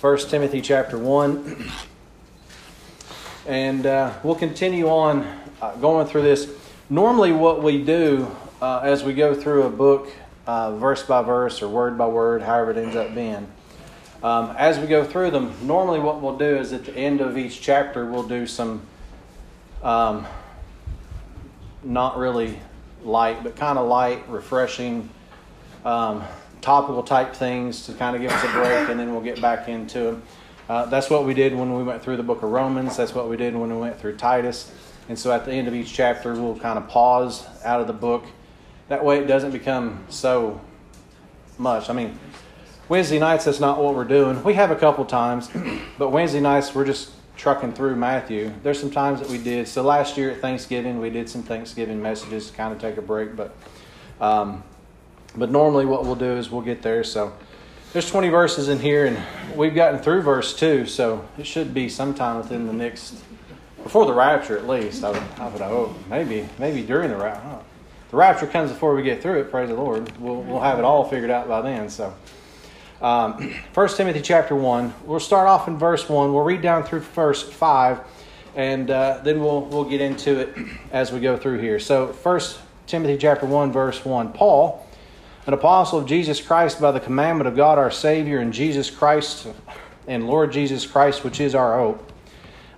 1 Timothy chapter 1. And uh, we'll continue on uh, going through this. Normally, what we do uh, as we go through a book, uh, verse by verse or word by word, however it ends up being, um, as we go through them, normally what we'll do is at the end of each chapter, we'll do some um, not really light, but kind of light, refreshing, um, topical type things to kind of give us a break, and then we'll get back into them. Uh, that's what we did when we went through the book of Romans. That's what we did when we went through Titus. And so at the end of each chapter, we'll kind of pause out of the book. That way it doesn't become so much. I mean, Wednesday nights, that's not what we're doing. We have a couple times, but Wednesday nights, we're just trucking through Matthew. There's some times that we did. So last year at Thanksgiving, we did some Thanksgiving messages to kind of take a break. But, um, but normally what we'll do is we'll get there. So there's 20 verses in here, and we've gotten through verse 2, so it should be sometime within the next, before the rapture at least, I would, I would hope. Maybe, maybe during the rapture. The rapture comes before we get through it, praise the Lord. We'll, we'll have it all figured out by then. So, um, 1 Timothy chapter 1, we'll start off in verse 1. We'll read down through verse 5, and uh, then we'll, we'll get into it as we go through here. So, 1 Timothy chapter 1, verse 1. Paul an apostle of Jesus Christ by the commandment of God our Savior and Jesus Christ and Lord Jesus Christ, which is our hope.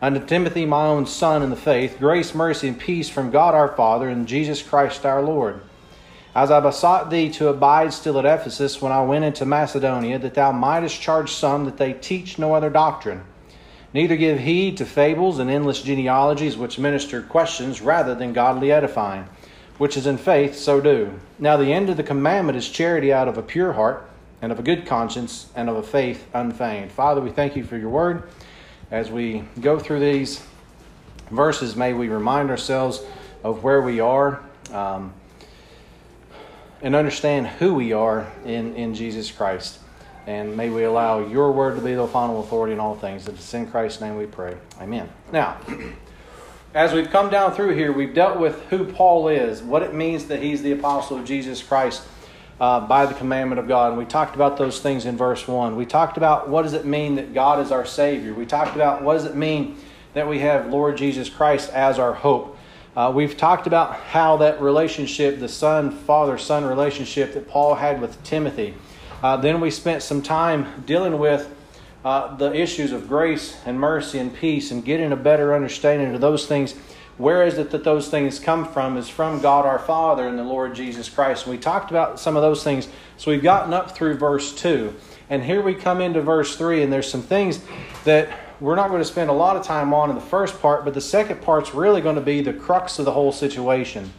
Unto Timothy, my own son in the faith, grace, mercy, and peace from God our Father and Jesus Christ our Lord. As I besought thee to abide still at Ephesus when I went into Macedonia, that thou mightest charge some that they teach no other doctrine, neither give heed to fables and endless genealogies which minister questions rather than godly edifying which is in faith, so do. Now, the end of the commandment is charity out of a pure heart, and of a good conscience, and of a faith unfeigned. Father, we thank you for your word. As we go through these verses, may we remind ourselves of where we are um, and understand who we are in, in Jesus Christ. And may we allow your word to be the final authority in all things. It's in Christ's name we pray. Amen. Now, as we've come down through here, we've dealt with who Paul is, what it means that he's the apostle of Jesus Christ uh, by the commandment of God. And we talked about those things in verse 1. We talked about what does it mean that God is our Savior. We talked about what does it mean that we have Lord Jesus Christ as our hope. Uh, we've talked about how that relationship, the son father son relationship that Paul had with Timothy. Uh, then we spent some time dealing with uh, the issues of grace and mercy and peace and getting a better understanding of those things. Where is it that those things come from? Is from God our Father and the Lord Jesus Christ. And we talked about some of those things. So we've gotten up through verse 2. And here we come into verse 3, and there's some things that we're not going to spend a lot of time on in the first part, but the second part's really going to be the crux of the whole situation.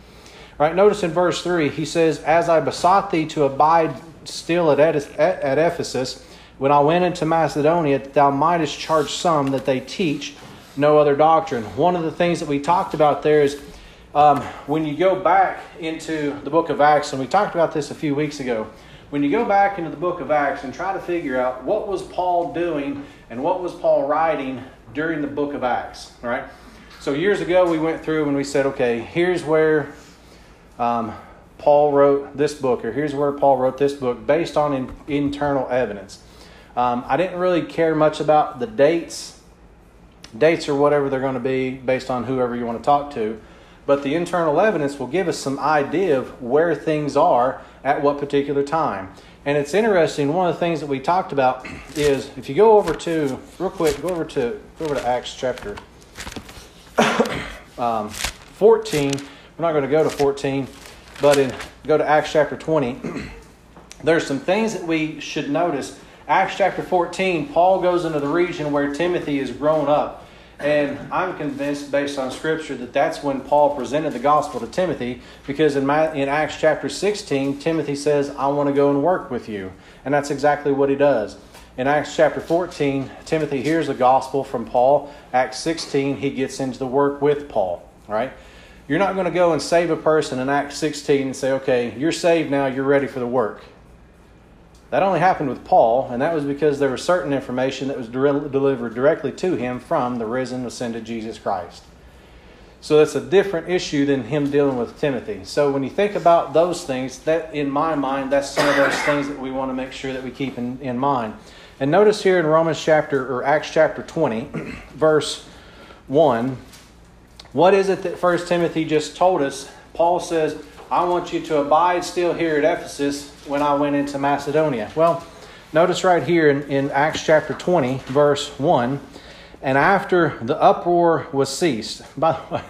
Right? Notice in verse 3, he says, As I besought thee to abide still at, at Ephesus, when I went into Macedonia, thou mightest charge some that they teach no other doctrine. One of the things that we talked about there is um, when you go back into the book of Acts, and we talked about this a few weeks ago, when you go back into the book of Acts and try to figure out what was Paul doing and what was Paul writing during the book of Acts, right? So years ago we went through and we said, okay, here's where um, Paul wrote this book, or here's where Paul wrote this book based on in, internal evidence. Um, I didn't really care much about the dates. Dates or whatever they're going to be based on whoever you want to talk to. But the internal evidence will give us some idea of where things are at what particular time. And it's interesting, one of the things that we talked about is if you go over to, real quick, go over to, go over to Acts chapter um, 14. We're not going to go to 14, but in, go to Acts chapter 20. There's some things that we should notice Acts chapter 14, Paul goes into the region where Timothy is grown up. And I'm convinced, based on Scripture, that that's when Paul presented the gospel to Timothy, because in, my, in Acts chapter 16, Timothy says, I want to go and work with you. And that's exactly what he does. In Acts chapter 14, Timothy hears the gospel from Paul. Acts 16, he gets into the work with Paul. Right? You're not going to go and save a person in Acts 16 and say, okay, you're saved now, you're ready for the work. That only happened with Paul, and that was because there was certain information that was delivered directly to him from the risen, ascended Jesus Christ. So that's a different issue than him dealing with Timothy. So when you think about those things, that in my mind, that's some of those things that we want to make sure that we keep in, in mind. And notice here in Romans chapter or Acts chapter 20, verse 1, what is it that First Timothy just told us? Paul says, I want you to abide still here at Ephesus when I went into Macedonia. Well, notice right here in, in Acts chapter 20, verse 1, and after the uproar was ceased. By the way,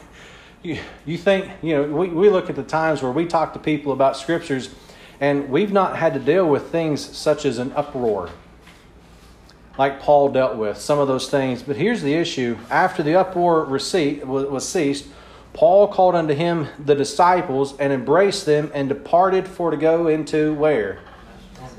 you, you think, you know, we, we look at the times where we talk to people about scriptures and we've not had to deal with things such as an uproar like Paul dealt with, some of those things. But here's the issue after the uproar receipt was ceased, Paul called unto him the disciples and embraced them and departed for to go into where?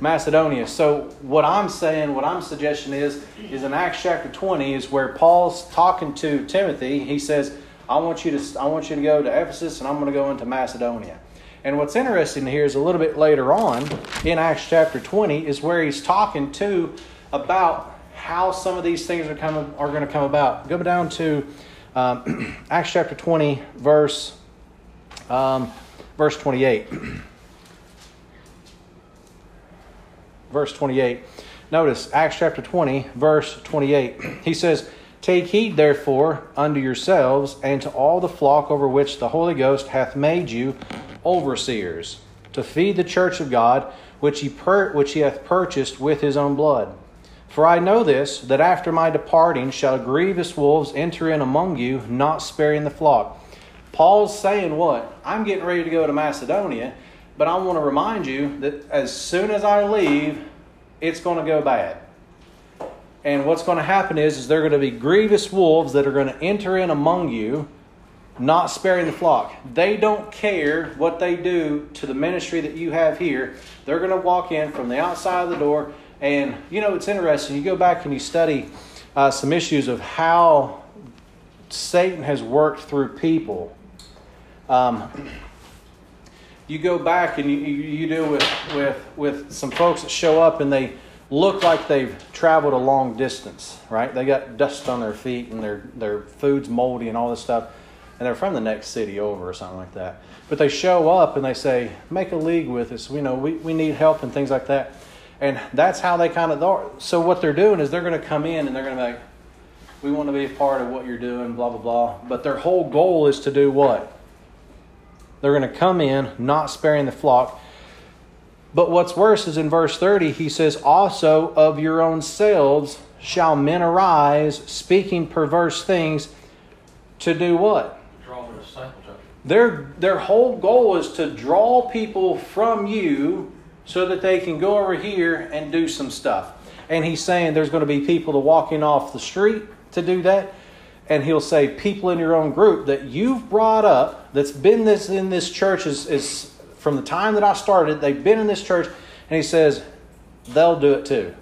Macedonia. So what I'm saying, what I'm suggesting is, is in Acts chapter 20 is where Paul's talking to Timothy. He says, I want you to I want you to go to Ephesus and I'm going to go into Macedonia. And what's interesting here is a little bit later on in Acts chapter 20 is where he's talking to about how some of these things are coming are going to come about. Go down to um, Acts chapter 20, verse um, verse 28. verse 28. Notice Acts chapter 20, verse 28. He says, Take heed, therefore, unto yourselves and to all the flock over which the Holy Ghost hath made you overseers, to feed the church of God, which he, per- which he hath purchased with his own blood. For I know this, that after my departing shall grievous wolves enter in among you, not sparing the flock. Paul's saying what? I'm getting ready to go to Macedonia, but I want to remind you that as soon as I leave, it's going to go bad. And what's going to happen is, is there are going to be grievous wolves that are going to enter in among you not sparing the flock. They don't care what they do to the ministry that you have here. They're going to walk in from the outside of the door. And, you know, it's interesting. You go back and you study uh, some issues of how Satan has worked through people. Um, you go back and you, you deal with, with, with some folks that show up and they look like they've traveled a long distance, right? They got dust on their feet and their, their food's moldy and all this stuff and they're from the next city over or something like that. But they show up and they say, make a league with us. We know we, we need help and things like that. And that's how they kind of, are. so what they're doing is they're going to come in and they're going to be like, we want to be a part of what you're doing, blah, blah, blah. But their whole goal is to do what? They're going to come in, not sparing the flock. But what's worse is in verse 30, he says, Also of your own selves shall men arise, speaking perverse things, to do what? Their, their whole goal is to draw people from you so that they can go over here and do some stuff. And he's saying there's going to be people to walking off the street to do that. And he'll say, people in your own group that you've brought up, that's been this in this church is, is from the time that I started, they've been in this church, and he says, they'll do it too.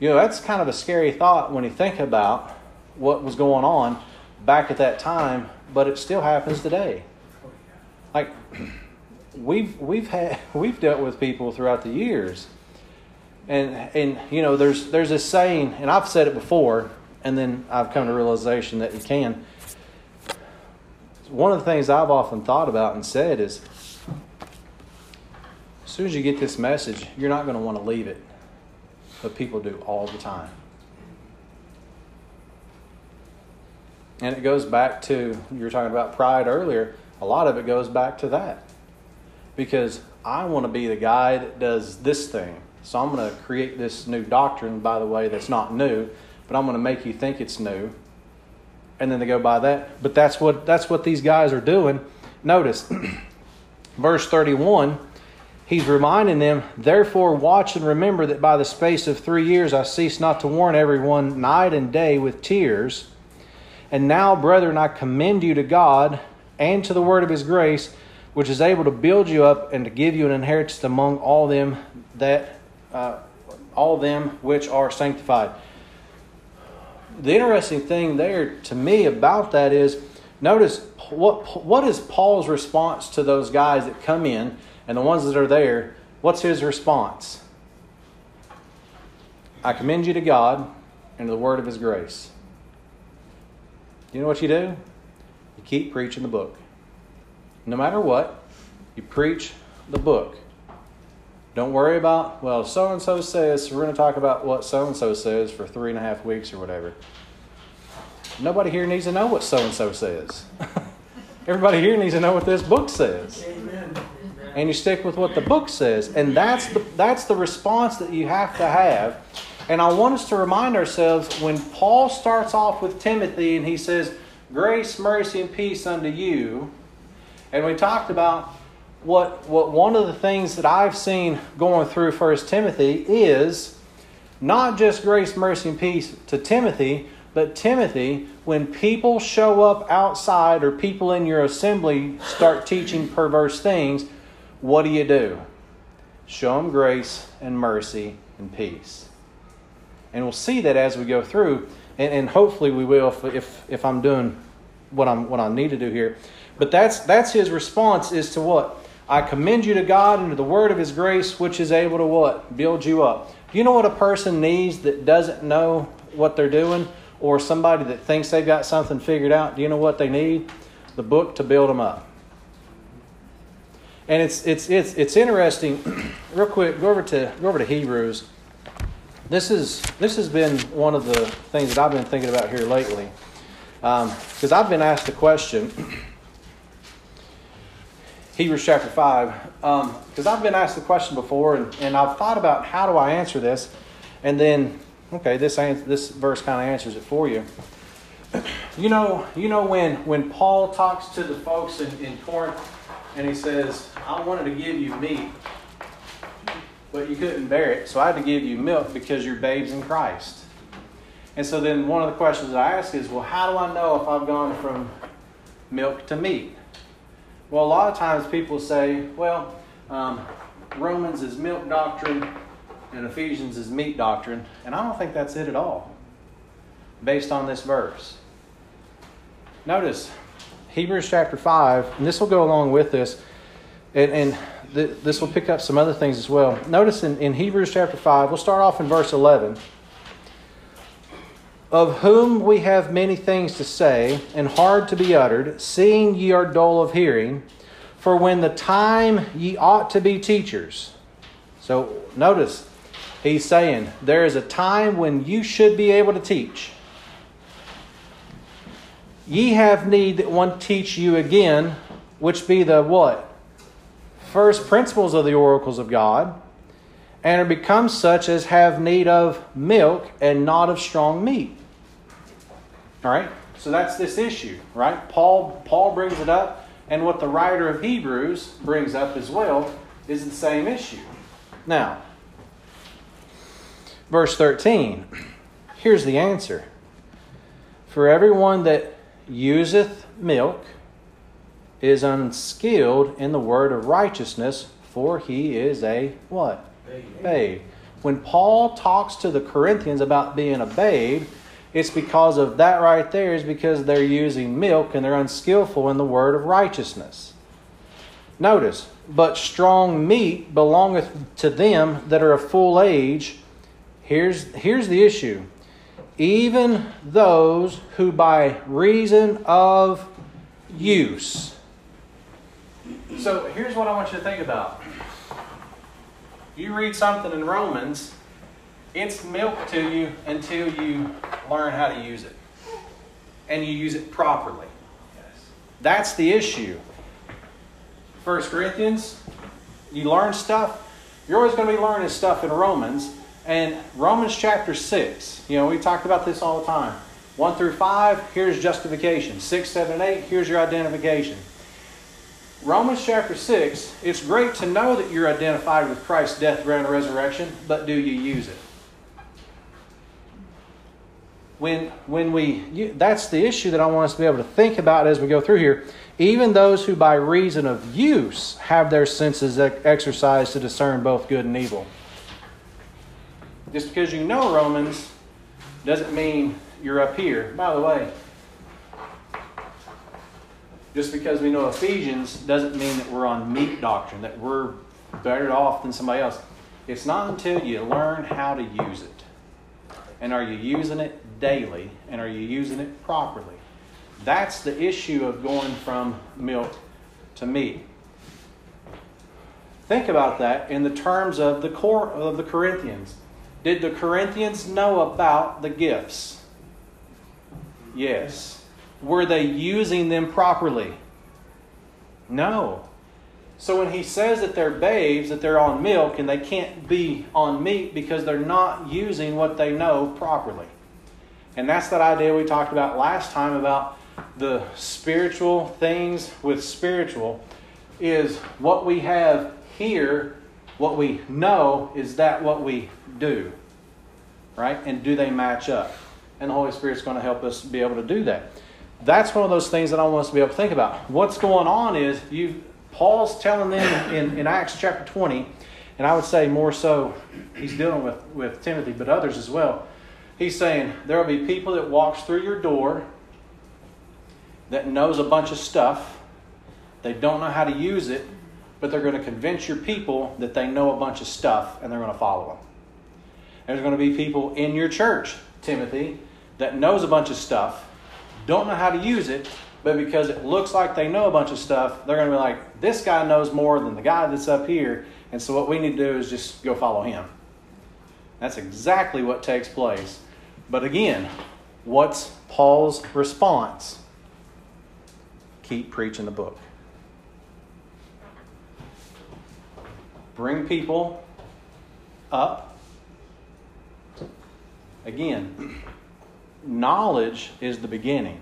You know, that's kind of a scary thought when you think about what was going on back at that time but it still happens today. Like we've we've had we've dealt with people throughout the years, and and you know there's there's this saying, and I've said it before, and then I've come to realization that you can. One of the things I've often thought about and said is, as soon as you get this message, you're not going to want to leave it, but people do all the time. And it goes back to, you were talking about pride earlier, a lot of it goes back to that. Because I want to be the guy that does this thing. So I'm going to create this new doctrine, by the way, that's not new, but I'm going to make you think it's new. And then they go by that. But that's what that's what these guys are doing. Notice verse 31, he's reminding them, Therefore watch and remember that by the space of three years I cease not to warn everyone night and day with tears. And now, brethren, I commend you to God and to the word of his grace, which is able to build you up and to give you an inheritance among all them that uh, all them which are sanctified. The interesting thing there to me about that is notice what what is Paul's response to those guys that come in and the ones that are there, what's his response? I commend you to God and to the word of his grace. You know what you do? You keep preaching the book. No matter what, you preach the book. Don't worry about, well, so and so says, we're going to talk about what so and so says for three and a half weeks or whatever. Nobody here needs to know what so and so says. Everybody here needs to know what this book says. Amen. And you stick with what the book says. And that's the, that's the response that you have to have. And I want us to remind ourselves when Paul starts off with Timothy and he says, Grace, mercy, and peace unto you. And we talked about what, what one of the things that I've seen going through First Timothy is not just grace, mercy, and peace to Timothy, but Timothy, when people show up outside or people in your assembly start teaching perverse things, what do you do? Show them grace and mercy and peace. And we'll see that as we go through, and, and hopefully we will if, if, if I'm doing what, I'm, what I need to do here. But that's, that's his response is to what? I commend you to God and to the word of his grace, which is able to what? Build you up. Do you know what a person needs that doesn't know what they're doing? Or somebody that thinks they've got something figured out? Do you know what they need? The book to build them up. And it's it's it's it's interesting. Real quick, go over to go over to Hebrews. This is this has been one of the things that I've been thinking about here lately, because um, I've been asked the question. Hebrews chapter 5, because um, I've been asked the question before and, and I've thought about how do I answer this, and then, okay, this, this verse kind of answers it for you. You know, you know when, when Paul talks to the folks in, in Corinth and he says, I wanted to give you meat, but you couldn't bear it, so I had to give you milk because you're babes in Christ. And so then one of the questions I ask is, well, how do I know if I've gone from milk to meat? Well, a lot of times people say, well, um, Romans is milk doctrine and Ephesians is meat doctrine, and I don't think that's it at all, based on this verse. Notice Hebrews chapter 5, and this will go along with this, and, and th- this will pick up some other things as well. Notice in, in Hebrews chapter 5, we'll start off in verse 11 of whom we have many things to say, and hard to be uttered, seeing ye are dull of hearing. For when the time ye ought to be teachers. So notice, he's saying there is a time when you should be able to teach. Ye have need that one teach you again, which be the what? First principles of the oracles of God, and are become such as have need of milk and not of strong meat. All right? So that's this issue, right? Paul Paul brings it up, and what the writer of Hebrews brings up as well is the same issue. Now, verse 13. Here's the answer. For everyone that useth milk is unskilled in the word of righteousness, for he is a what? Babe. babe. When Paul talks to the Corinthians about being a babe, it's because of that right there, is because they're using milk and they're unskillful in the word of righteousness. Notice, but strong meat belongeth to them that are of full age. Here's, here's the issue. Even those who by reason of use. So here's what I want you to think about. You read something in Romans it's milk to you until you learn how to use it. And you use it properly. That's the issue. First Corinthians, you learn stuff. You're always going to be learning stuff in Romans. And Romans chapter 6, you know, we talked about this all the time. 1 through 5, here's justification. 6, 7, 8, here's your identification. Romans chapter 6, it's great to know that you're identified with Christ's death, burial, and resurrection, but do you use it? When when we you, that's the issue that I want us to be able to think about as we go through here. Even those who by reason of use have their senses exercised to discern both good and evil. Just because you know Romans doesn't mean you're up here. By the way, just because we know Ephesians doesn't mean that we're on meat doctrine, that we're better off than somebody else. It's not until you learn how to use it. And are you using it daily and are you using it properly? That's the issue of going from milk to meat. think about that in the terms of the core of the Corinthians. Did the Corinthians know about the gifts? Yes. Were they using them properly? No. So when he says that they're babes, that they're on milk, and they can't be on meat because they're not using what they know properly. And that's that idea we talked about last time about the spiritual things with spiritual is what we have here, what we know, is that what we do? Right? And do they match up? And the Holy Spirit's going to help us be able to do that. That's one of those things that I want us to be able to think about. What's going on is you Paul's telling them in, in Acts chapter 20, and I would say more so he's dealing with, with Timothy, but others as well. He's saying there will be people that walks through your door that knows a bunch of stuff. They don't know how to use it, but they're going to convince your people that they know a bunch of stuff and they're going to follow them. There's going to be people in your church, Timothy, that knows a bunch of stuff, don't know how to use it, but because it looks like they know a bunch of stuff, they're going to be like, this guy knows more than the guy that's up here. And so what we need to do is just go follow him. That's exactly what takes place. But again, what's Paul's response? Keep preaching the book. Bring people up. Again, knowledge is the beginning.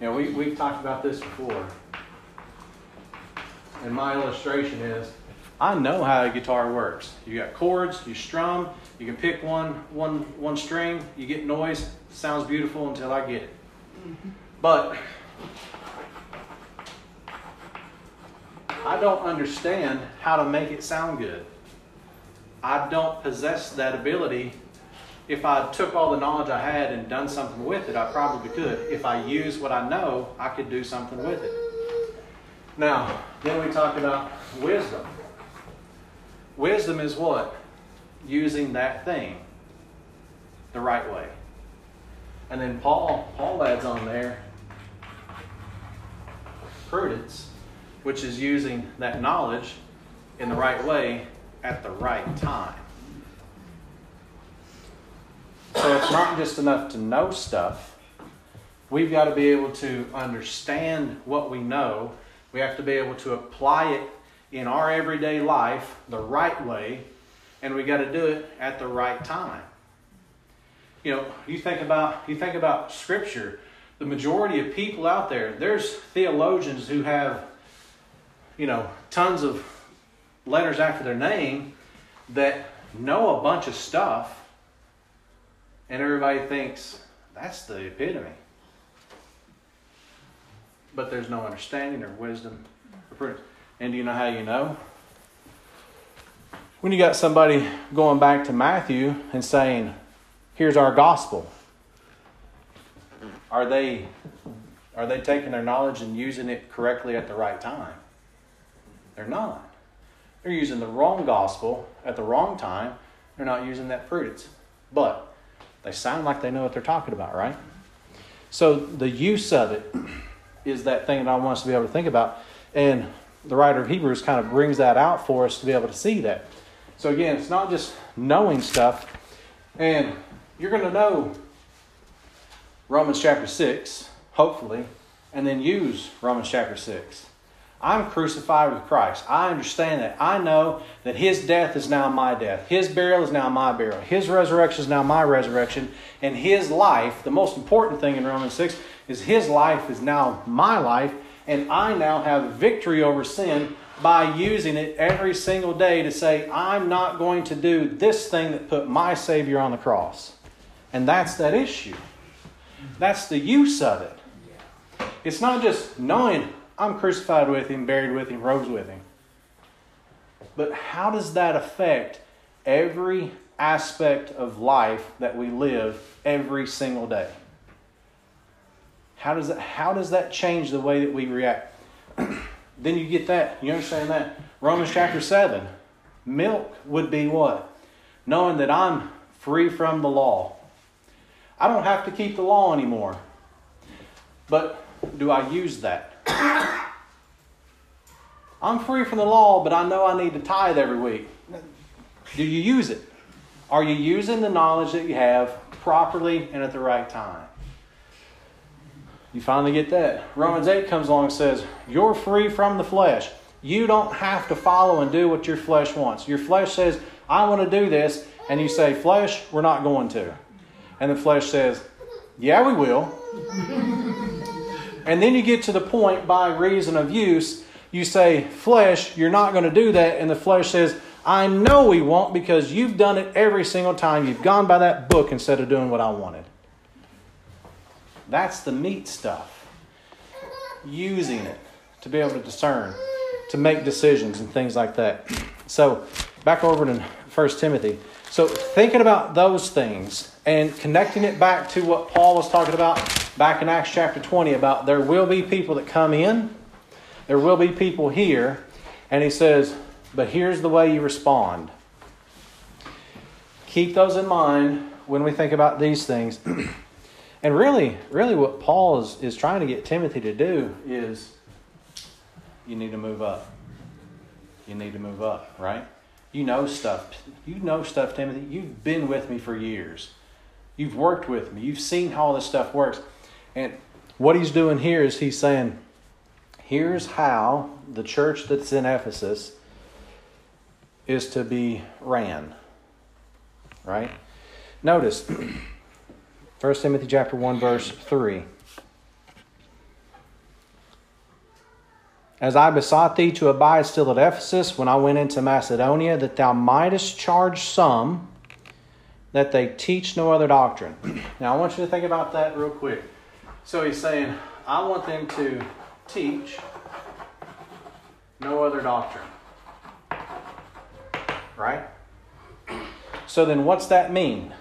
You know, we, we've talked about this before. And my illustration is I know how a guitar works. You got chords, you strum, you can pick one, one, one string, you get noise, sounds beautiful until I get it. Mm-hmm. But I don't understand how to make it sound good. I don't possess that ability if I took all the knowledge I had and done something with it, I probably could. If I use what I know, I could do something with it. Now, then we talk about wisdom. Wisdom is what? Using that thing the right way. And then Paul, Paul adds on there prudence, which is using that knowledge in the right way at the right time. So it's not just enough to know stuff. We've got to be able to understand what we know. We have to be able to apply it in our everyday life the right way, and we got to do it at the right time. You know, you think about you think about scripture, the majority of people out there, there's theologians who have you know, tons of letters after their name that know a bunch of stuff and everybody thinks that's the epitome. But there's no understanding or wisdom or prudence. And do you know how you know? When you got somebody going back to Matthew and saying, here's our gospel. Are they are they taking their knowledge and using it correctly at the right time? They're not. They're using the wrong gospel at the wrong time. They're not using that prudence. But they sound like they know what they're talking about, right? So the use of it is that thing that I want us to be able to think about. And the writer of Hebrews kind of brings that out for us to be able to see that. So again, it's not just knowing stuff. And you're going to know Romans chapter 6, hopefully, and then use Romans chapter 6. I'm crucified with Christ. I understand that. I know that His death is now my death. His burial is now my burial. His resurrection is now my resurrection. And His life, the most important thing in Romans 6, is His life is now my life. And I now have victory over sin by using it every single day to say, I'm not going to do this thing that put my Savior on the cross. And that's that issue. That's the use of it. It's not just knowing I'm crucified with him, buried with him, rose with him. But how does that affect every aspect of life that we live every single day? How does that, how does that change the way that we react? then you get that. You understand that? Romans chapter 7. Milk would be what? Knowing that I'm free from the law. I don't have to keep the law anymore. But do I use that? I'm free from the law, but I know I need to tithe every week. Do you use it? Are you using the knowledge that you have properly and at the right time? You finally get that. Romans 8 comes along and says, You're free from the flesh. You don't have to follow and do what your flesh wants. Your flesh says, I want to do this. And you say, Flesh, we're not going to. And the flesh says, Yeah, we will. and then you get to the point by reason of use, you say, Flesh, you're not going to do that. And the flesh says, I know we won't because you've done it every single time. You've gone by that book instead of doing what I wanted. That's the meat stuff. Using it to be able to discern, to make decisions and things like that. So, back over to 1 Timothy. So, thinking about those things and connecting it back to what Paul was talking about back in Acts chapter 20 about there will be people that come in, there will be people here, and he says, but here's the way you respond. Keep those in mind when we think about these things. and really, really what Paul is, is trying to get Timothy to do is you need to move up. You need to move up, right? You know stuff. You know stuff, Timothy. You've been with me for years. You've worked with me. You've seen how all this stuff works. And what he's doing here is he's saying, here's how the church that's in Ephesus is to be ran. Right? Notice 1 Timothy chapter 1 verse 3. As I besought thee to abide still at Ephesus when I went into Macedonia, that thou mightest charge some that they teach no other doctrine. Now I want you to think about that real quick. So he's saying, I want them to teach no other doctrine right? So then what's that mean?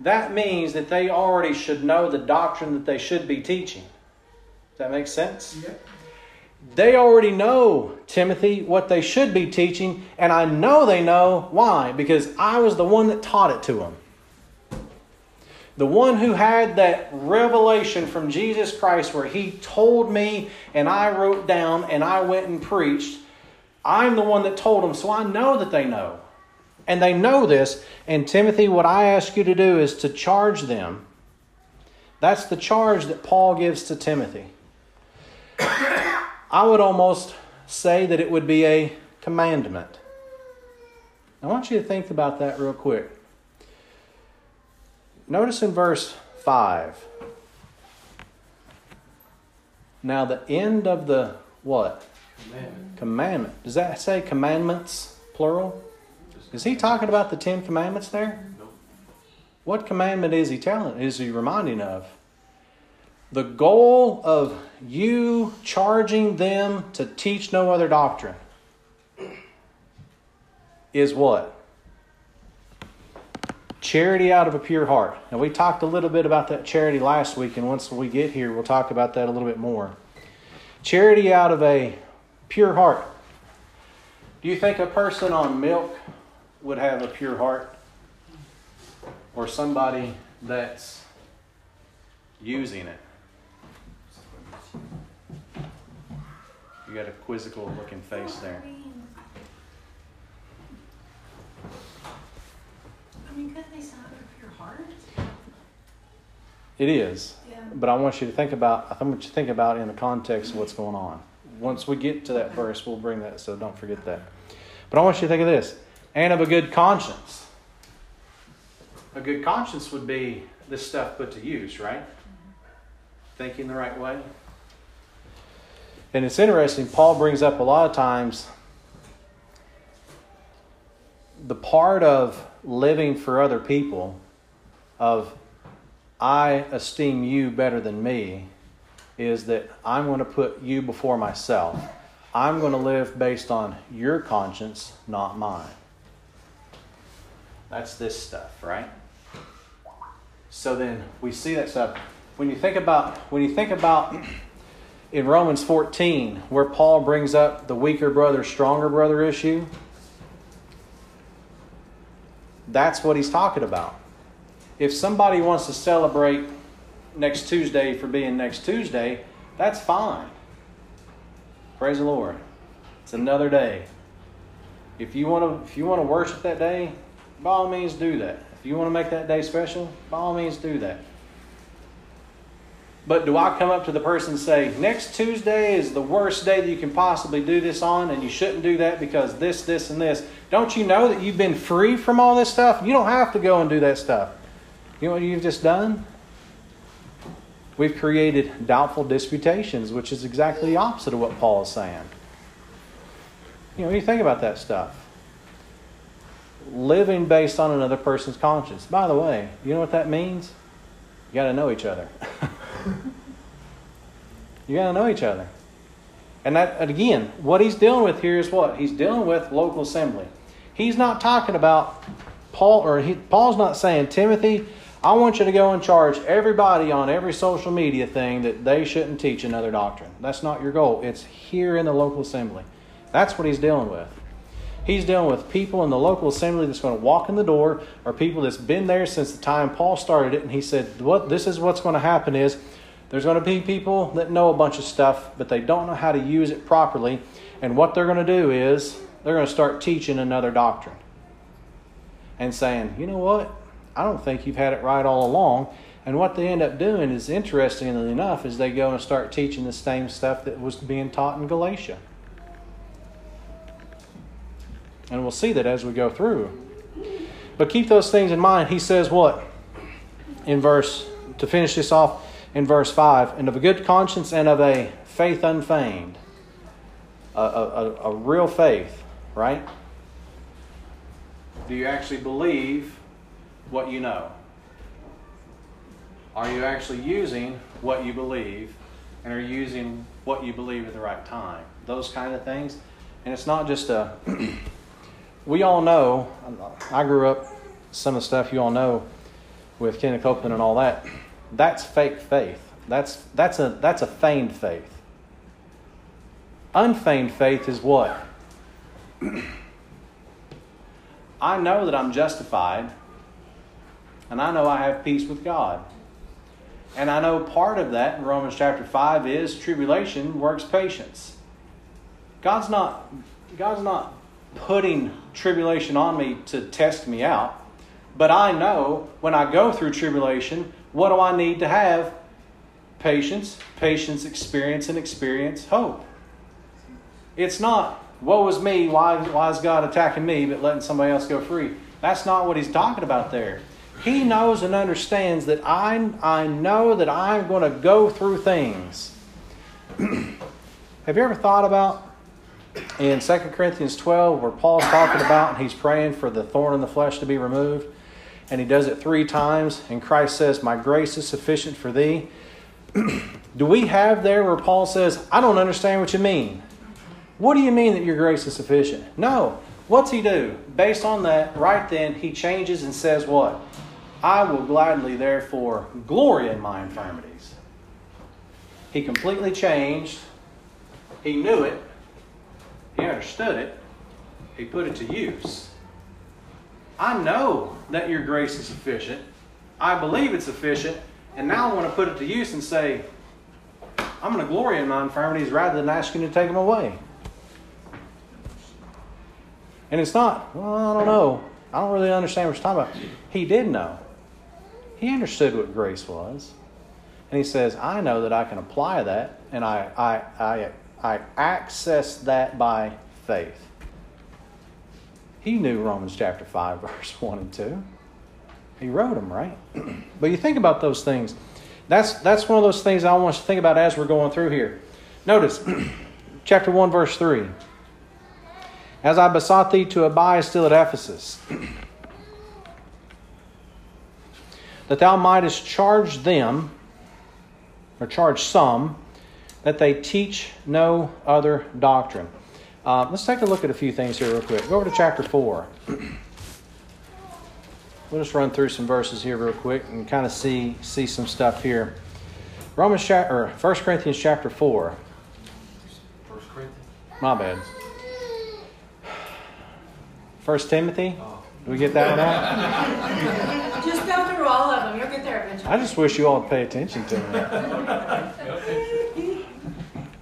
That means that they already should know the doctrine that they should be teaching. Does that make sense? Yep. They already know, Timothy, what they should be teaching, and I know they know why, because I was the one that taught it to them. The one who had that revelation from Jesus Christ where he told me and I wrote down and I went and preached I'm the one that told them, so I know that they know. And they know this. And Timothy, what I ask you to do is to charge them. That's the charge that Paul gives to Timothy. I would almost say that it would be a commandment. I want you to think about that real quick. Notice in verse 5. Now, the end of the what? Commandment. Commandment. Does that say commandments, plural? Is he talking about the Ten Commandments there? Nope. What commandment is he telling? Is he reminding of? The goal of you charging them to teach no other doctrine is what? Charity out of a pure heart. Now, we talked a little bit about that charity last week, and once we get here, we'll talk about that a little bit more. Charity out of a Pure heart. Do you think a person on milk would have a pure heart? Or somebody that's using it? You got a quizzical looking face there. I mean, couldn't they sign a pure heart? It is. Yeah. But I want you to think about I want you to think about in the context of what's going on once we get to that verse, we'll bring that, so don't forget that. But I want you to think of this and of a good conscience. A good conscience would be this stuff put to use, right? Thinking the right way. And it's interesting, Paul brings up a lot of times the part of living for other people, of I esteem you better than me, is that I'm going to put you before myself. I'm going to live based on your conscience, not mine. That's this stuff, right? So then we see that stuff. When you think about when you think about in Romans 14 where Paul brings up the weaker brother, stronger brother issue, that's what he's talking about. If somebody wants to celebrate next Tuesday for being next Tuesday, that's fine. Praise the Lord. It's another day. If you want to, if you want to worship that day, by all means do that. If you want to make that day special, by all means do that. But do I come up to the person and say, next Tuesday is the worst day that you can possibly do this on, and you shouldn't do that because this, this, and this? Don't you know that you've been free from all this stuff? You don't have to go and do that stuff. You know what you've just done? We've created doubtful disputations, which is exactly the opposite of what Paul is saying. You know, what you think about that stuff. Living based on another person's conscience. By the way, you know what that means? You got to know each other. you got to know each other. And that again, what he's dealing with here is what? He's dealing with local assembly. He's not talking about Paul or he, Paul's not saying, Timothy, I want you to go and charge everybody on every social media thing that they shouldn't teach another doctrine. That's not your goal. It's here in the local assembly. That's what he's dealing with. He's dealing with people in the local assembly that's going to walk in the door, or people that's been there since the time Paul started it. And he said, "What this is what's going to happen is there's going to be people that know a bunch of stuff, but they don't know how to use it properly. And what they're going to do is they're going to start teaching another doctrine and saying, you know what? I don't think you've had it right all along. And what they end up doing is, interestingly enough, is they go and start teaching the same stuff that was being taught in Galatia. And we'll see that as we go through. But keep those things in mind. He says what? In verse, to finish this off, in verse 5 and of a good conscience and of a faith unfeigned. A, a, a, real faith, right? Do you actually believe what you know? Are you actually using what you believe and are you using what you believe at the right time? Those kind of things. And it's not just a we all know, I grew up, some of the stuff you all know with Kenneth Copeland and all that, that's fake faith. That's, that's, a, that's a feigned faith. Unfeigned faith is what? I know that I'm justified, and I know I have peace with God. And I know part of that in Romans chapter 5 is tribulation works patience. God's not, God's not putting tribulation on me to test me out. But I know when I go through tribulation, what do I need to have? Patience, patience, experience, and experience hope. It's not, woe is me, why, why is God attacking me, but letting somebody else go free. That's not what he's talking about there. He knows and understands that I, I know that I'm going to go through things. Have you ever thought about in 2 Corinthians 12 where Paul's talking about and he's praying for the thorn in the flesh to be removed. And he does it three times. And Christ says, My grace is sufficient for thee. do we have there where Paul says, I don't understand what you mean? What do you mean that your grace is sufficient? No. What's he do? Based on that, right then, he changes and says, What? I will gladly, therefore, glory in my infirmities. He completely changed. He knew it. He understood it. He put it to use. I know that your grace is sufficient. I believe it's sufficient. And now I want to put it to use and say, I'm going to glory in my infirmities rather than asking you to take them away. And it's not, well, I don't know. I don't really understand what you're talking about. He did know. He understood what grace was. And he says, I know that I can apply that, and I, I, I I access that by faith. He knew Romans chapter 5, verse 1 and 2. He wrote them, right? but you think about those things. That's, that's one of those things I want us to think about as we're going through here. Notice, chapter 1, verse 3. As I besought thee to abide still at Ephesus, that thou mightest charge them, or charge some, that they teach no other doctrine. Uh, let's take a look at a few things here, real quick. Go over to chapter 4. we'll just run through some verses here, real quick, and kind of see, see some stuff here. Romans chapter, or 1 Corinthians chapter 4. 1 Corinthians? My bad. 1 Timothy? Oh. Do we get that one out? Just go through all of them. You'll get there eventually. I just wish you all would pay attention to me.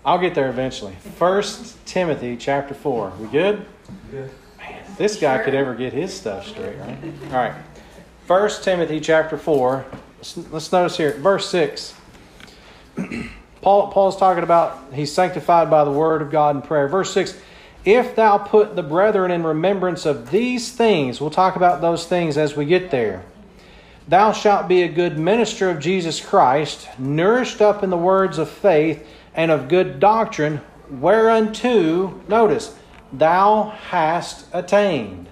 I'll get there eventually. First Timothy chapter four. We good? Good. Man, this guy could ever get his stuff straight, right? All right. First Timothy chapter four. Let's, let's notice here, verse six. Paul Paul's talking about he's sanctified by the word of God and prayer. Verse six. If thou put the brethren in remembrance of these things, we'll talk about those things as we get there. Thou shalt be a good minister of Jesus Christ, nourished up in the words of faith and of good doctrine, whereunto, notice, thou hast attained.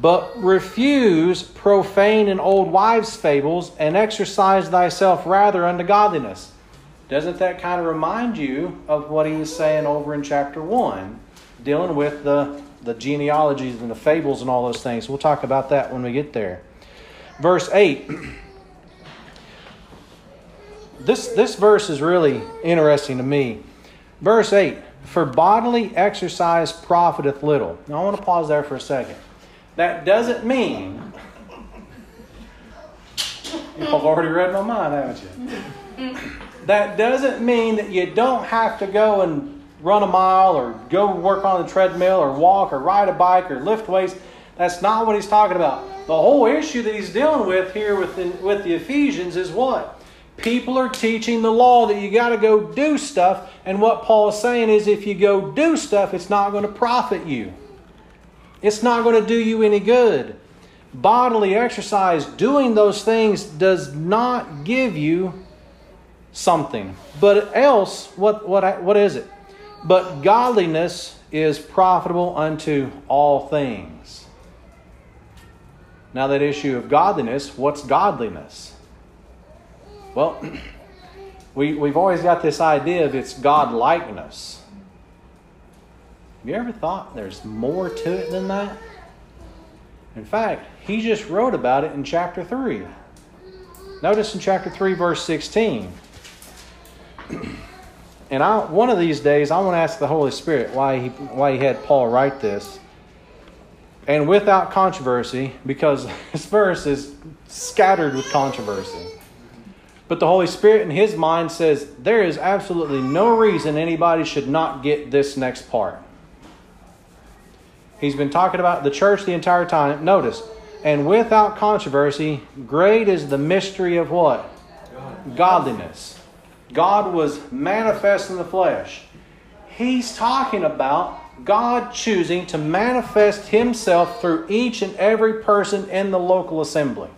But refuse profane and old wives' fables, and exercise thyself rather unto godliness. Doesn't that kind of remind you of what he was saying over in chapter 1, dealing with the, the genealogies and the fables and all those things? We'll talk about that when we get there. Verse 8. This, this verse is really interesting to me. Verse 8 For bodily exercise profiteth little. Now I want to pause there for a second. That doesn't mean. You've already read my mind, haven't you? That doesn't mean that you don't have to go and run a mile or go work on the treadmill or walk or ride a bike or lift weights. That's not what he's talking about. The whole issue that he's dealing with here with with the Ephesians is what? People are teaching the law that you got to go do stuff, and what Paul is saying is if you go do stuff, it's not going to profit you. It's not going to do you any good. Bodily exercise, doing those things, does not give you something. But else, what, what, what is it? But godliness is profitable unto all things. Now, that issue of godliness, what's godliness? Well, we, we've always got this idea of it's God likeness. Have you ever thought there's more to it than that? In fact, he just wrote about it in chapter 3. Notice in chapter 3, verse 16. And I, one of these days, I want to ask the Holy Spirit why he, why he had Paul write this. And without controversy, because this verse is scattered with controversy. But the Holy Spirit in his mind says there is absolutely no reason anybody should not get this next part. He's been talking about the church the entire time. Notice, and without controversy, great is the mystery of what? Godliness. God was manifest in the flesh. He's talking about God choosing to manifest Himself through each and every person in the local assembly.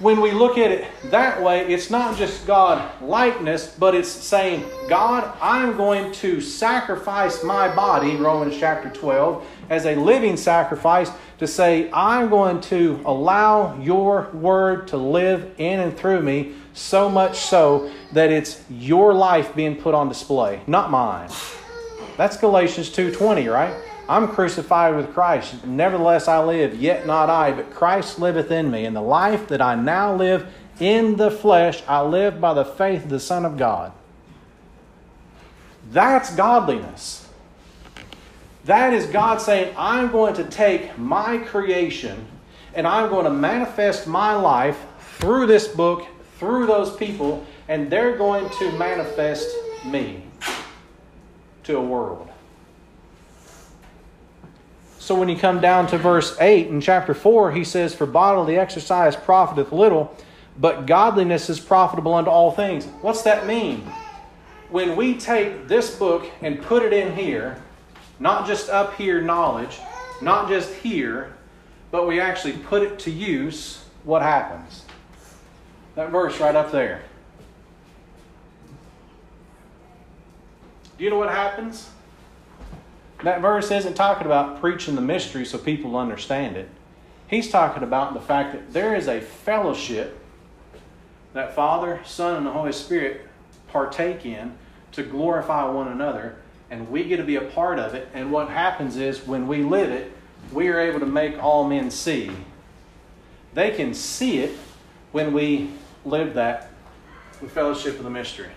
When we look at it that way, it's not just God likeness, but it's saying, God, I'm going to sacrifice my body, Romans chapter 12, as a living sacrifice to say, I'm going to allow your word to live in and through me so much so that it's your life being put on display, not mine. That's Galatians 2:20, right? I'm crucified with Christ. Nevertheless I live, yet not I, but Christ liveth in me. And the life that I now live in the flesh, I live by the faith of the Son of God. That's godliness. That is God saying, I'm going to take my creation and I'm going to manifest my life through this book through those people, and they're going to manifest me to a world. So when you come down to verse 8 in chapter 4, he says, For bodily exercise profiteth little, but godliness is profitable unto all things. What's that mean? When we take this book and put it in here, not just up here knowledge, not just here, but we actually put it to use, what happens? That verse right up there. Do you know what happens? That verse isn't talking about preaching the mystery so people understand it. He's talking about the fact that there is a fellowship that Father, Son, and the Holy Spirit partake in to glorify one another, and we get to be a part of it. And what happens is when we live it, we are able to make all men see. They can see it when we live that fellowship of the mystery.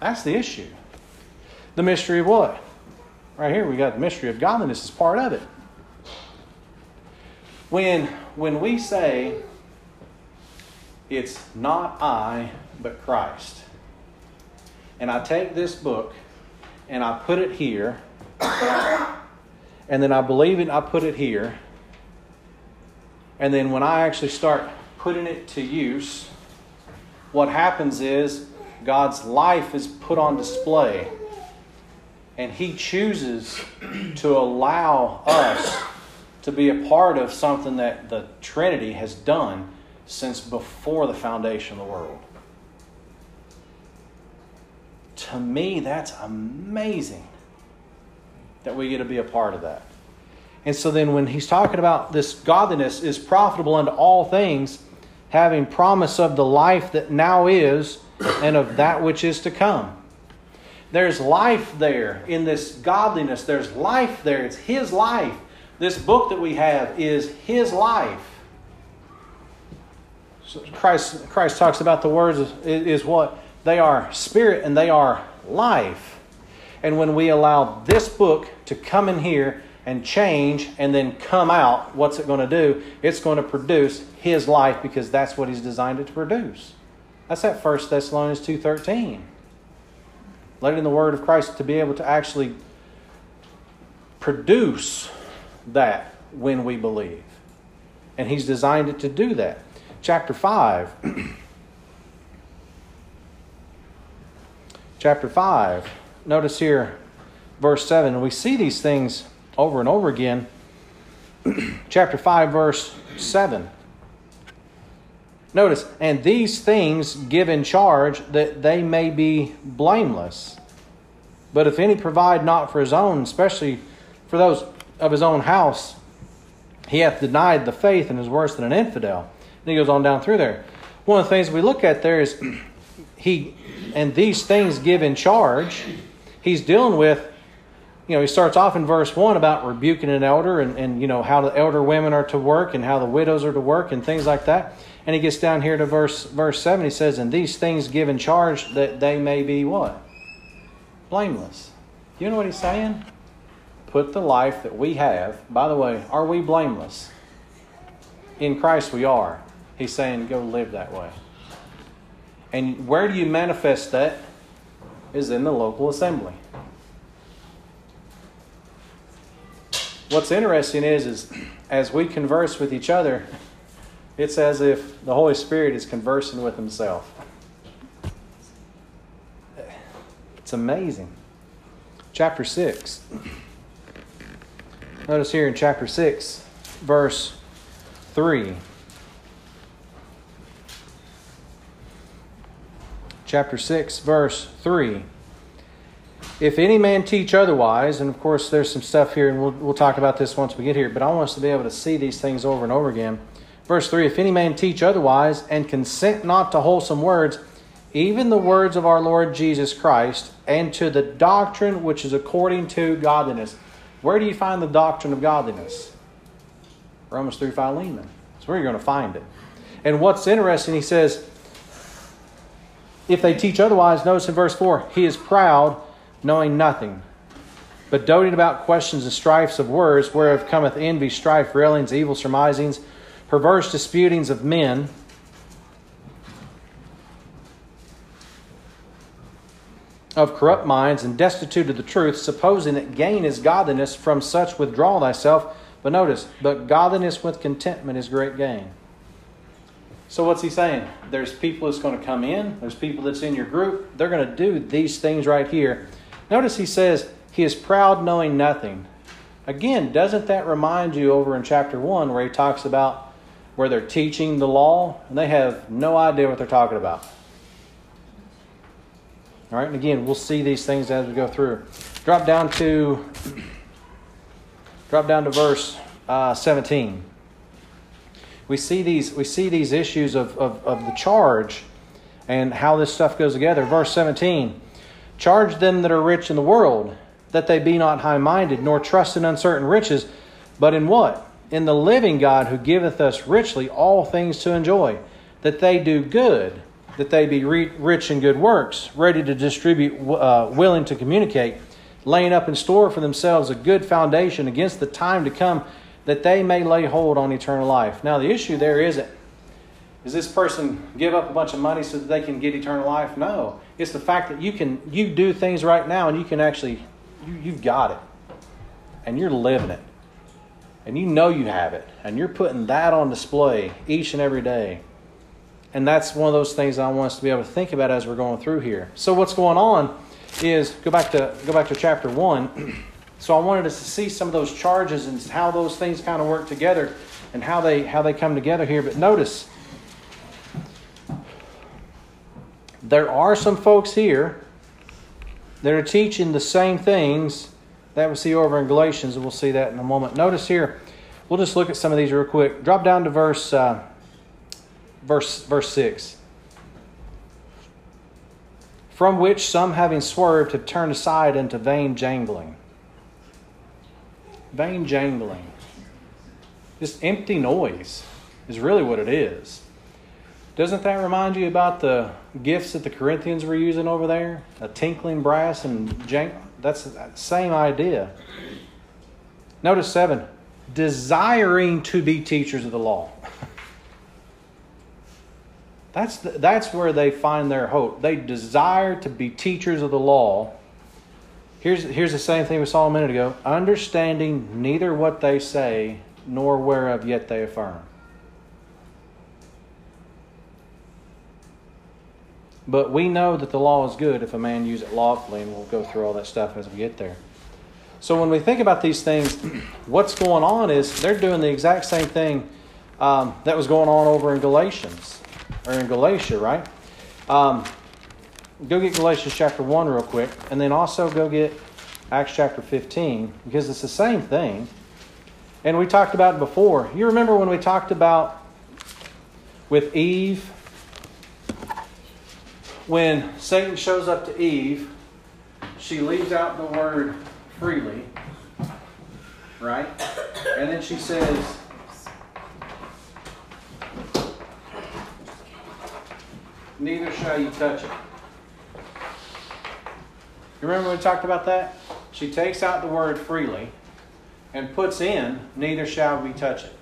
That's the issue. The mystery of what? Right here, we got the mystery of godliness as part of it. When, when we say, it's not I, but Christ. And I take this book and I put it here, and then I believe it, I put it here. And then when I actually start putting it to use, what happens is God's life is put on display. And He chooses to allow us to be a part of something that the Trinity has done since before the foundation of the world. To me, that's amazing that we get to be a part of that. And so then when he's talking about this godliness is profitable unto all things, having promise of the life that now is and of that which is to come. There's life there in this godliness. There's life there. It's His life. This book that we have is His life. So Christ, Christ talks about the words is, what? They are spirit and they are life. And when we allow this book to come in here and change and then come out, what's it going to do? It's going to produce his life because that's what he's designed it to produce. That's that 1 Thessalonians 2.13. Letting the word of Christ to be able to actually produce that when we believe. And he's designed it to do that. Chapter 5. Chapter 5. Notice here, verse 7. We see these things over and over again. Chapter 5, verse 7. Notice, and these things give in charge that they may be blameless. But if any provide not for his own, especially for those of his own house, he hath denied the faith and is worse than an infidel. And he goes on down through there. One of the things we look at there is he, and these things give in charge. He's dealing with you know, he starts off in verse 1 about rebuking an elder and, and, you know, how the elder women are to work and how the widows are to work and things like that. And he gets down here to verse, verse 7. He says, And these things give in charge that they may be what? Blameless. You know what he's saying? Put the life that we have. By the way, are we blameless? In Christ we are. He's saying, Go live that way. And where do you manifest that? Is in the local assembly. What's interesting is, is as we converse with each other, it's as if the Holy Spirit is conversing with Himself. It's amazing. Chapter 6. Notice here in chapter 6, verse 3. Chapter 6, verse 3. If any man teach otherwise, and of course there's some stuff here, and we'll, we'll talk about this once we get here, but I want us to be able to see these things over and over again. Verse 3 If any man teach otherwise, and consent not to wholesome words, even the words of our Lord Jesus Christ, and to the doctrine which is according to godliness. Where do you find the doctrine of godliness? Romans 3 Philemon. That's where you're going to find it. And what's interesting, he says, if they teach otherwise, notice in verse 4, he is proud knowing nothing, but doting about questions and strifes of words, whereof cometh envy, strife, railings, evil surmisings, perverse disputings of men. Of corrupt minds and destitute of the truth, supposing that gain is godliness, from such withdraw thyself. But notice, but godliness with contentment is great gain. So what's he saying? There's people that's going to come in, there's people that's in your group, they're going to do these things right here Notice he says, He is proud knowing nothing. Again, doesn't that remind you over in chapter 1 where he talks about where they're teaching the law and they have no idea what they're talking about? All right, and again, we'll see these things as we go through. Drop down to drop down to verse uh, 17. We see these we see these issues of, of, of the charge and how this stuff goes together. Verse 17. Charge them that are rich in the world, that they be not high minded, nor trust in uncertain riches, but in what? In the living God who giveth us richly all things to enjoy, that they do good, that they be rich in good works, ready to distribute, uh, willing to communicate, laying up in store for themselves a good foundation against the time to come, that they may lay hold on eternal life. Now, the issue there isn't Does this person give up a bunch of money so that they can get eternal life? No. It's the fact that you can you do things right now and you can actually you, you've got it. And you're living it. And you know you have it. And you're putting that on display each and every day. And that's one of those things I want us to be able to think about as we're going through here. So what's going on is go back to go back to chapter one. So I wanted us to see some of those charges and how those things kind of work together and how they how they come together here. But notice there are some folks here that are teaching the same things that we see over in Galatians, and we'll see that in a moment. Notice here, we'll just look at some of these real quick. Drop down to verse uh, verse verse six. From which some, having swerved, have turned aside into vain jangling vain jangling. Just empty noise is really what it is. Doesn't that remind you about the gifts that the Corinthians were using over there? A tinkling brass and jank. That's the same idea. Notice seven desiring to be teachers of the law. That's, the, that's where they find their hope. They desire to be teachers of the law Here's, here's the same thing we saw a minute ago understanding neither what they say nor whereof yet they affirm. But we know that the law is good if a man use it lawfully, and we'll go through all that stuff as we get there. So when we think about these things, what's going on is they're doing the exact same thing um, that was going on over in Galatians or in Galatia, right? Um, go get Galatians chapter 1 real quick, and then also go get Acts chapter 15, because it's the same thing. And we talked about it before. You remember when we talked about with Eve, when Satan shows up to Eve, she leaves out the word freely, right? And then she says, Neither shall you touch it. You remember we talked about that? She takes out the word freely and puts in, neither shall we touch it.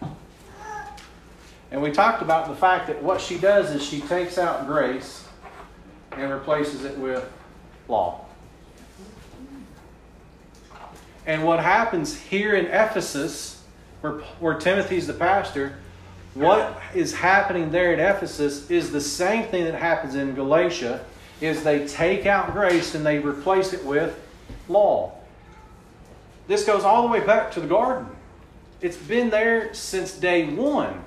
And we talked about the fact that what she does is she takes out grace and replaces it with law. And what happens here in Ephesus, where, where Timothy's the pastor, what is happening there in Ephesus is the same thing that happens in Galatia is they take out grace and they replace it with law. This goes all the way back to the garden. It's been there since day one.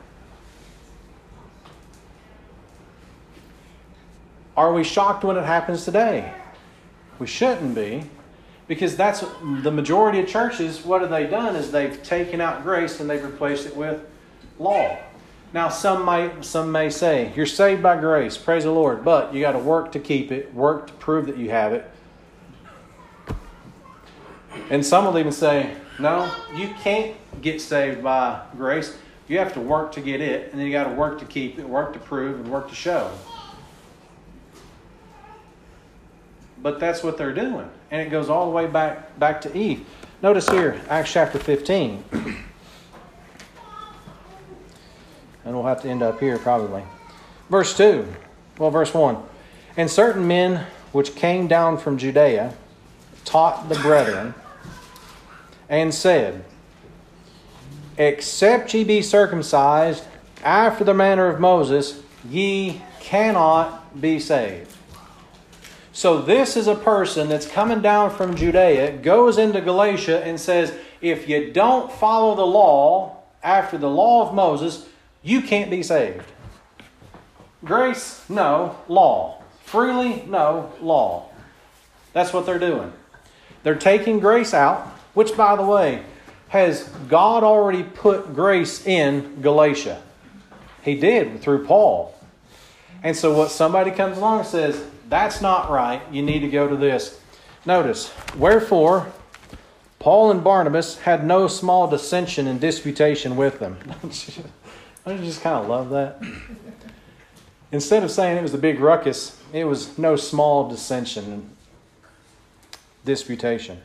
Are we shocked when it happens today? We shouldn't be. Because that's the majority of churches, what have they done is they've taken out grace and they've replaced it with law. Now, some may, some may say, you're saved by grace, praise the Lord, but you got to work to keep it, work to prove that you have it. And some will even say, no, you can't get saved by grace. You have to work to get it, and then you got to work to keep it, work to prove, and work to show. But that's what they're doing. And it goes all the way back, back to Eve. Notice here, Acts chapter 15. and we'll have to end up here probably. Verse 2, well, verse 1. And certain men which came down from Judea taught the brethren and said, Except ye be circumcised after the manner of Moses, ye cannot be saved. So, this is a person that's coming down from Judea, goes into Galatia, and says, If you don't follow the law after the law of Moses, you can't be saved. Grace, no. Law. Freely, no. Law. That's what they're doing. They're taking grace out, which, by the way, has God already put grace in Galatia? He did through Paul. And so, what somebody comes along and says, that's not right, you need to go to this. Notice, wherefore, Paul and Barnabas had no small dissension and disputation with them. You just kind of love that? Instead of saying it was a big ruckus, it was no small dissension and disputation.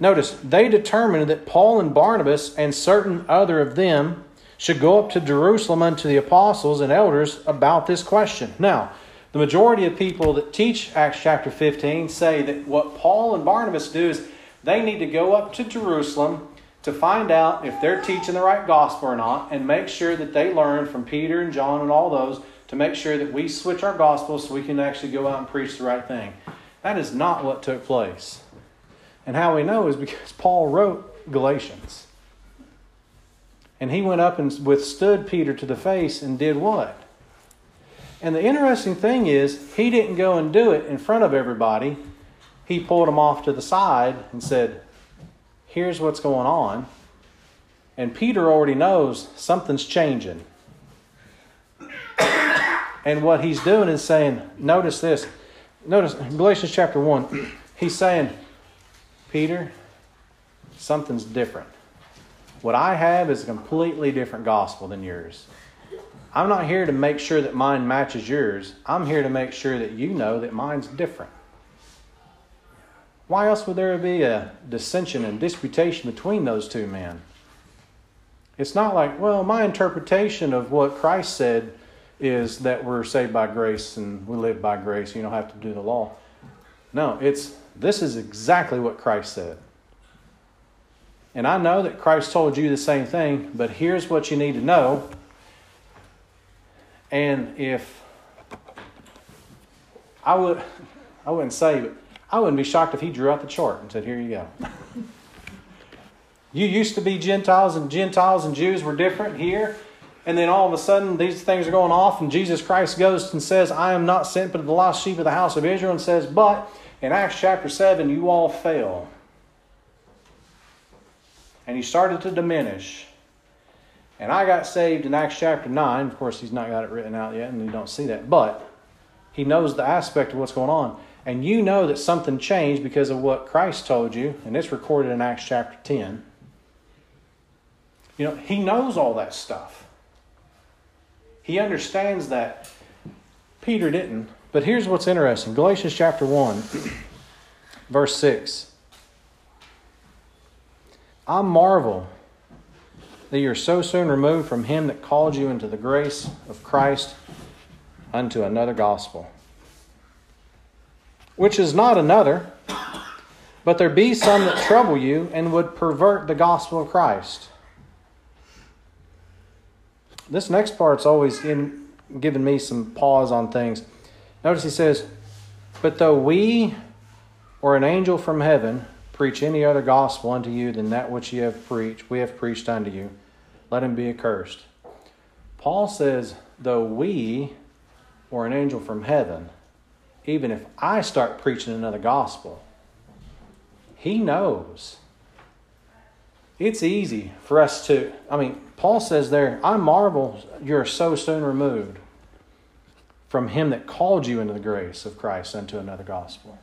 Notice, they determined that Paul and Barnabas and certain other of them should go up to Jerusalem unto the apostles and elders about this question. Now, the majority of people that teach Acts chapter 15 say that what Paul and Barnabas do is they need to go up to Jerusalem to find out if they're teaching the right gospel or not and make sure that they learn from Peter and John and all those to make sure that we switch our gospel so we can actually go out and preach the right thing. That is not what took place. And how we know is because Paul wrote Galatians. And he went up and withstood Peter to the face and did what? And the interesting thing is, he didn't go and do it in front of everybody. He pulled him off to the side and said, Here's what's going on. And Peter already knows something's changing. And what he's doing is saying, Notice this. Notice Galatians chapter 1. He's saying, Peter, something's different. What I have is a completely different gospel than yours. I'm not here to make sure that mine matches yours. I'm here to make sure that you know that mine's different. Why else would there be a dissension and disputation between those two men? It's not like, well, my interpretation of what Christ said is that we're saved by grace and we live by grace. You don't have to do the law. No, it's this is exactly what Christ said. And I know that Christ told you the same thing, but here's what you need to know. And if I would I wouldn't say, but I wouldn't be shocked if he drew out the chart and said, Here you go. you used to be Gentiles, and Gentiles and Jews were different here. And then all of a sudden, these things are going off, and Jesus Christ goes and says, I am not sent but the lost sheep of the house of Israel, and says, But in Acts chapter 7, you all fell. And he started to diminish. And I got saved in Acts chapter 9. Of course, he's not got it written out yet, and you don't see that. But he knows the aspect of what's going on. And you know that something changed because of what Christ told you, and it's recorded in Acts chapter 10. You know, he knows all that stuff. He understands that. Peter didn't. But here's what's interesting Galatians chapter 1, verse 6. I marvel that you're so soon removed from him that called you into the grace of Christ unto another gospel, which is not another, but there be some that trouble you and would pervert the gospel of Christ. This next part's always in, giving me some pause on things. Notice he says, But though we or an angel from heaven preach any other gospel unto you than that which ye have preached, we have preached unto you, let him be accursed. Paul says, though we or an angel from heaven, even if I start preaching another gospel, he knows. It's easy for us to, I mean, Paul says there, I marvel you're so soon removed from him that called you into the grace of Christ unto another gospel.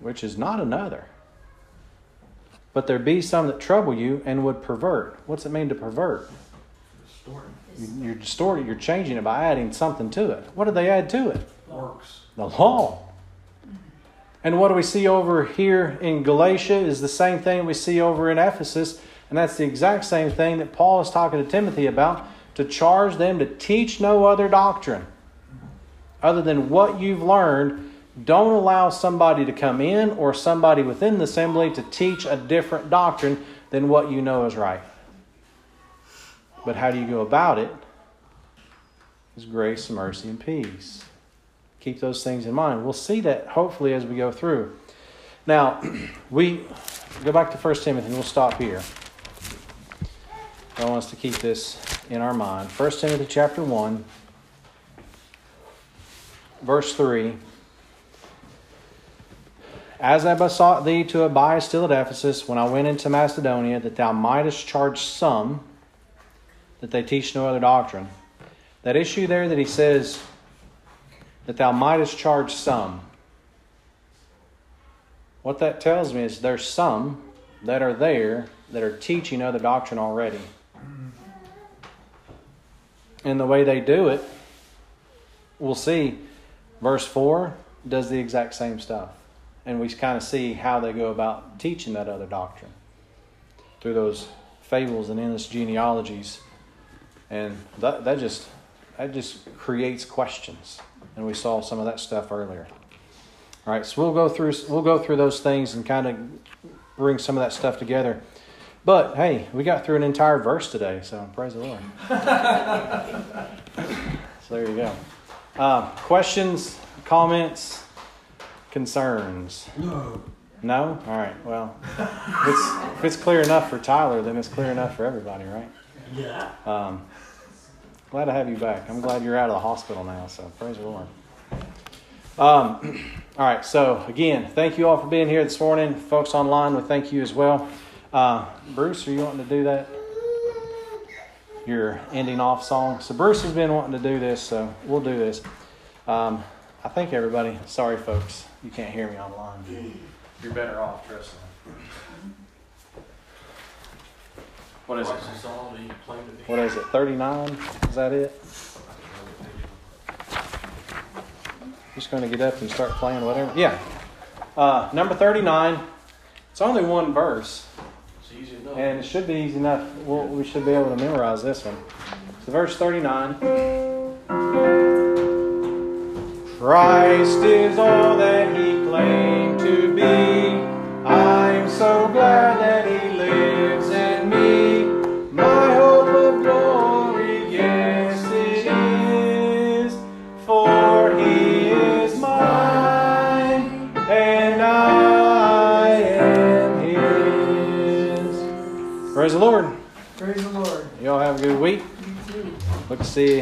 Which is not another. But there be some that trouble you and would pervert. What's it mean to pervert? Distort. You're distorting, you're changing it by adding something to it. What do they add to it? Works. The law. And what do we see over here in Galatia is the same thing we see over in Ephesus, and that's the exact same thing that Paul is talking to Timothy about to charge them to teach no other doctrine other than what you've learned. Don't allow somebody to come in or somebody within the assembly to teach a different doctrine than what you know is right. But how do you go about it? Is grace, mercy, and peace. Keep those things in mind. We'll see that hopefully as we go through. Now, we go back to 1 Timothy, and we'll stop here. I want us to keep this in our mind. 1 Timothy chapter 1, verse 3. As I besought thee to abide still at Ephesus when I went into Macedonia, that thou mightest charge some that they teach no other doctrine. That issue there that he says that thou mightest charge some. What that tells me is there's some that are there that are teaching other doctrine already. And the way they do it, we'll see, verse 4 does the exact same stuff. And we kind of see how they go about teaching that other doctrine. through those fables and endless genealogies, and that that just that just creates questions. And we saw some of that stuff earlier. All right, so we'll go through we'll go through those things and kind of bring some of that stuff together. But hey, we got through an entire verse today, so praise the Lord. so there you go. Uh, questions, comments, concerns? No. No? All right. Well, if it's, if it's clear enough for Tyler, then it's clear enough for everybody, right? Yeah. Um, glad to have you back. I'm glad you're out of the hospital now, so praise the Lord. Um, all right, so again, thank you all for being here this morning. Folks online, we thank you as well. Uh, Bruce, are you wanting to do that? Your ending off song. So Bruce has been wanting to do this, so we'll do this. Um, I think everybody. Sorry, folks, you can't hear me online. You're better off, trust me. What is it? What's the song that you played at the What is it? Thirty-nine? Is that it? Just going to get up and start playing whatever. Yeah. Uh, number thirty-nine. It's only one verse. It's easy enough. And it should be easy enough. We'll, we should be able to memorize this one. So, verse 39 Christ is all that he claimed to be. I'm so glad that he lives in me. My hope of glory, yes, it is. For he is mine, and I am his. Praise the Lord. Praise the Lord. Y'all have a good week. You too. Look to see you.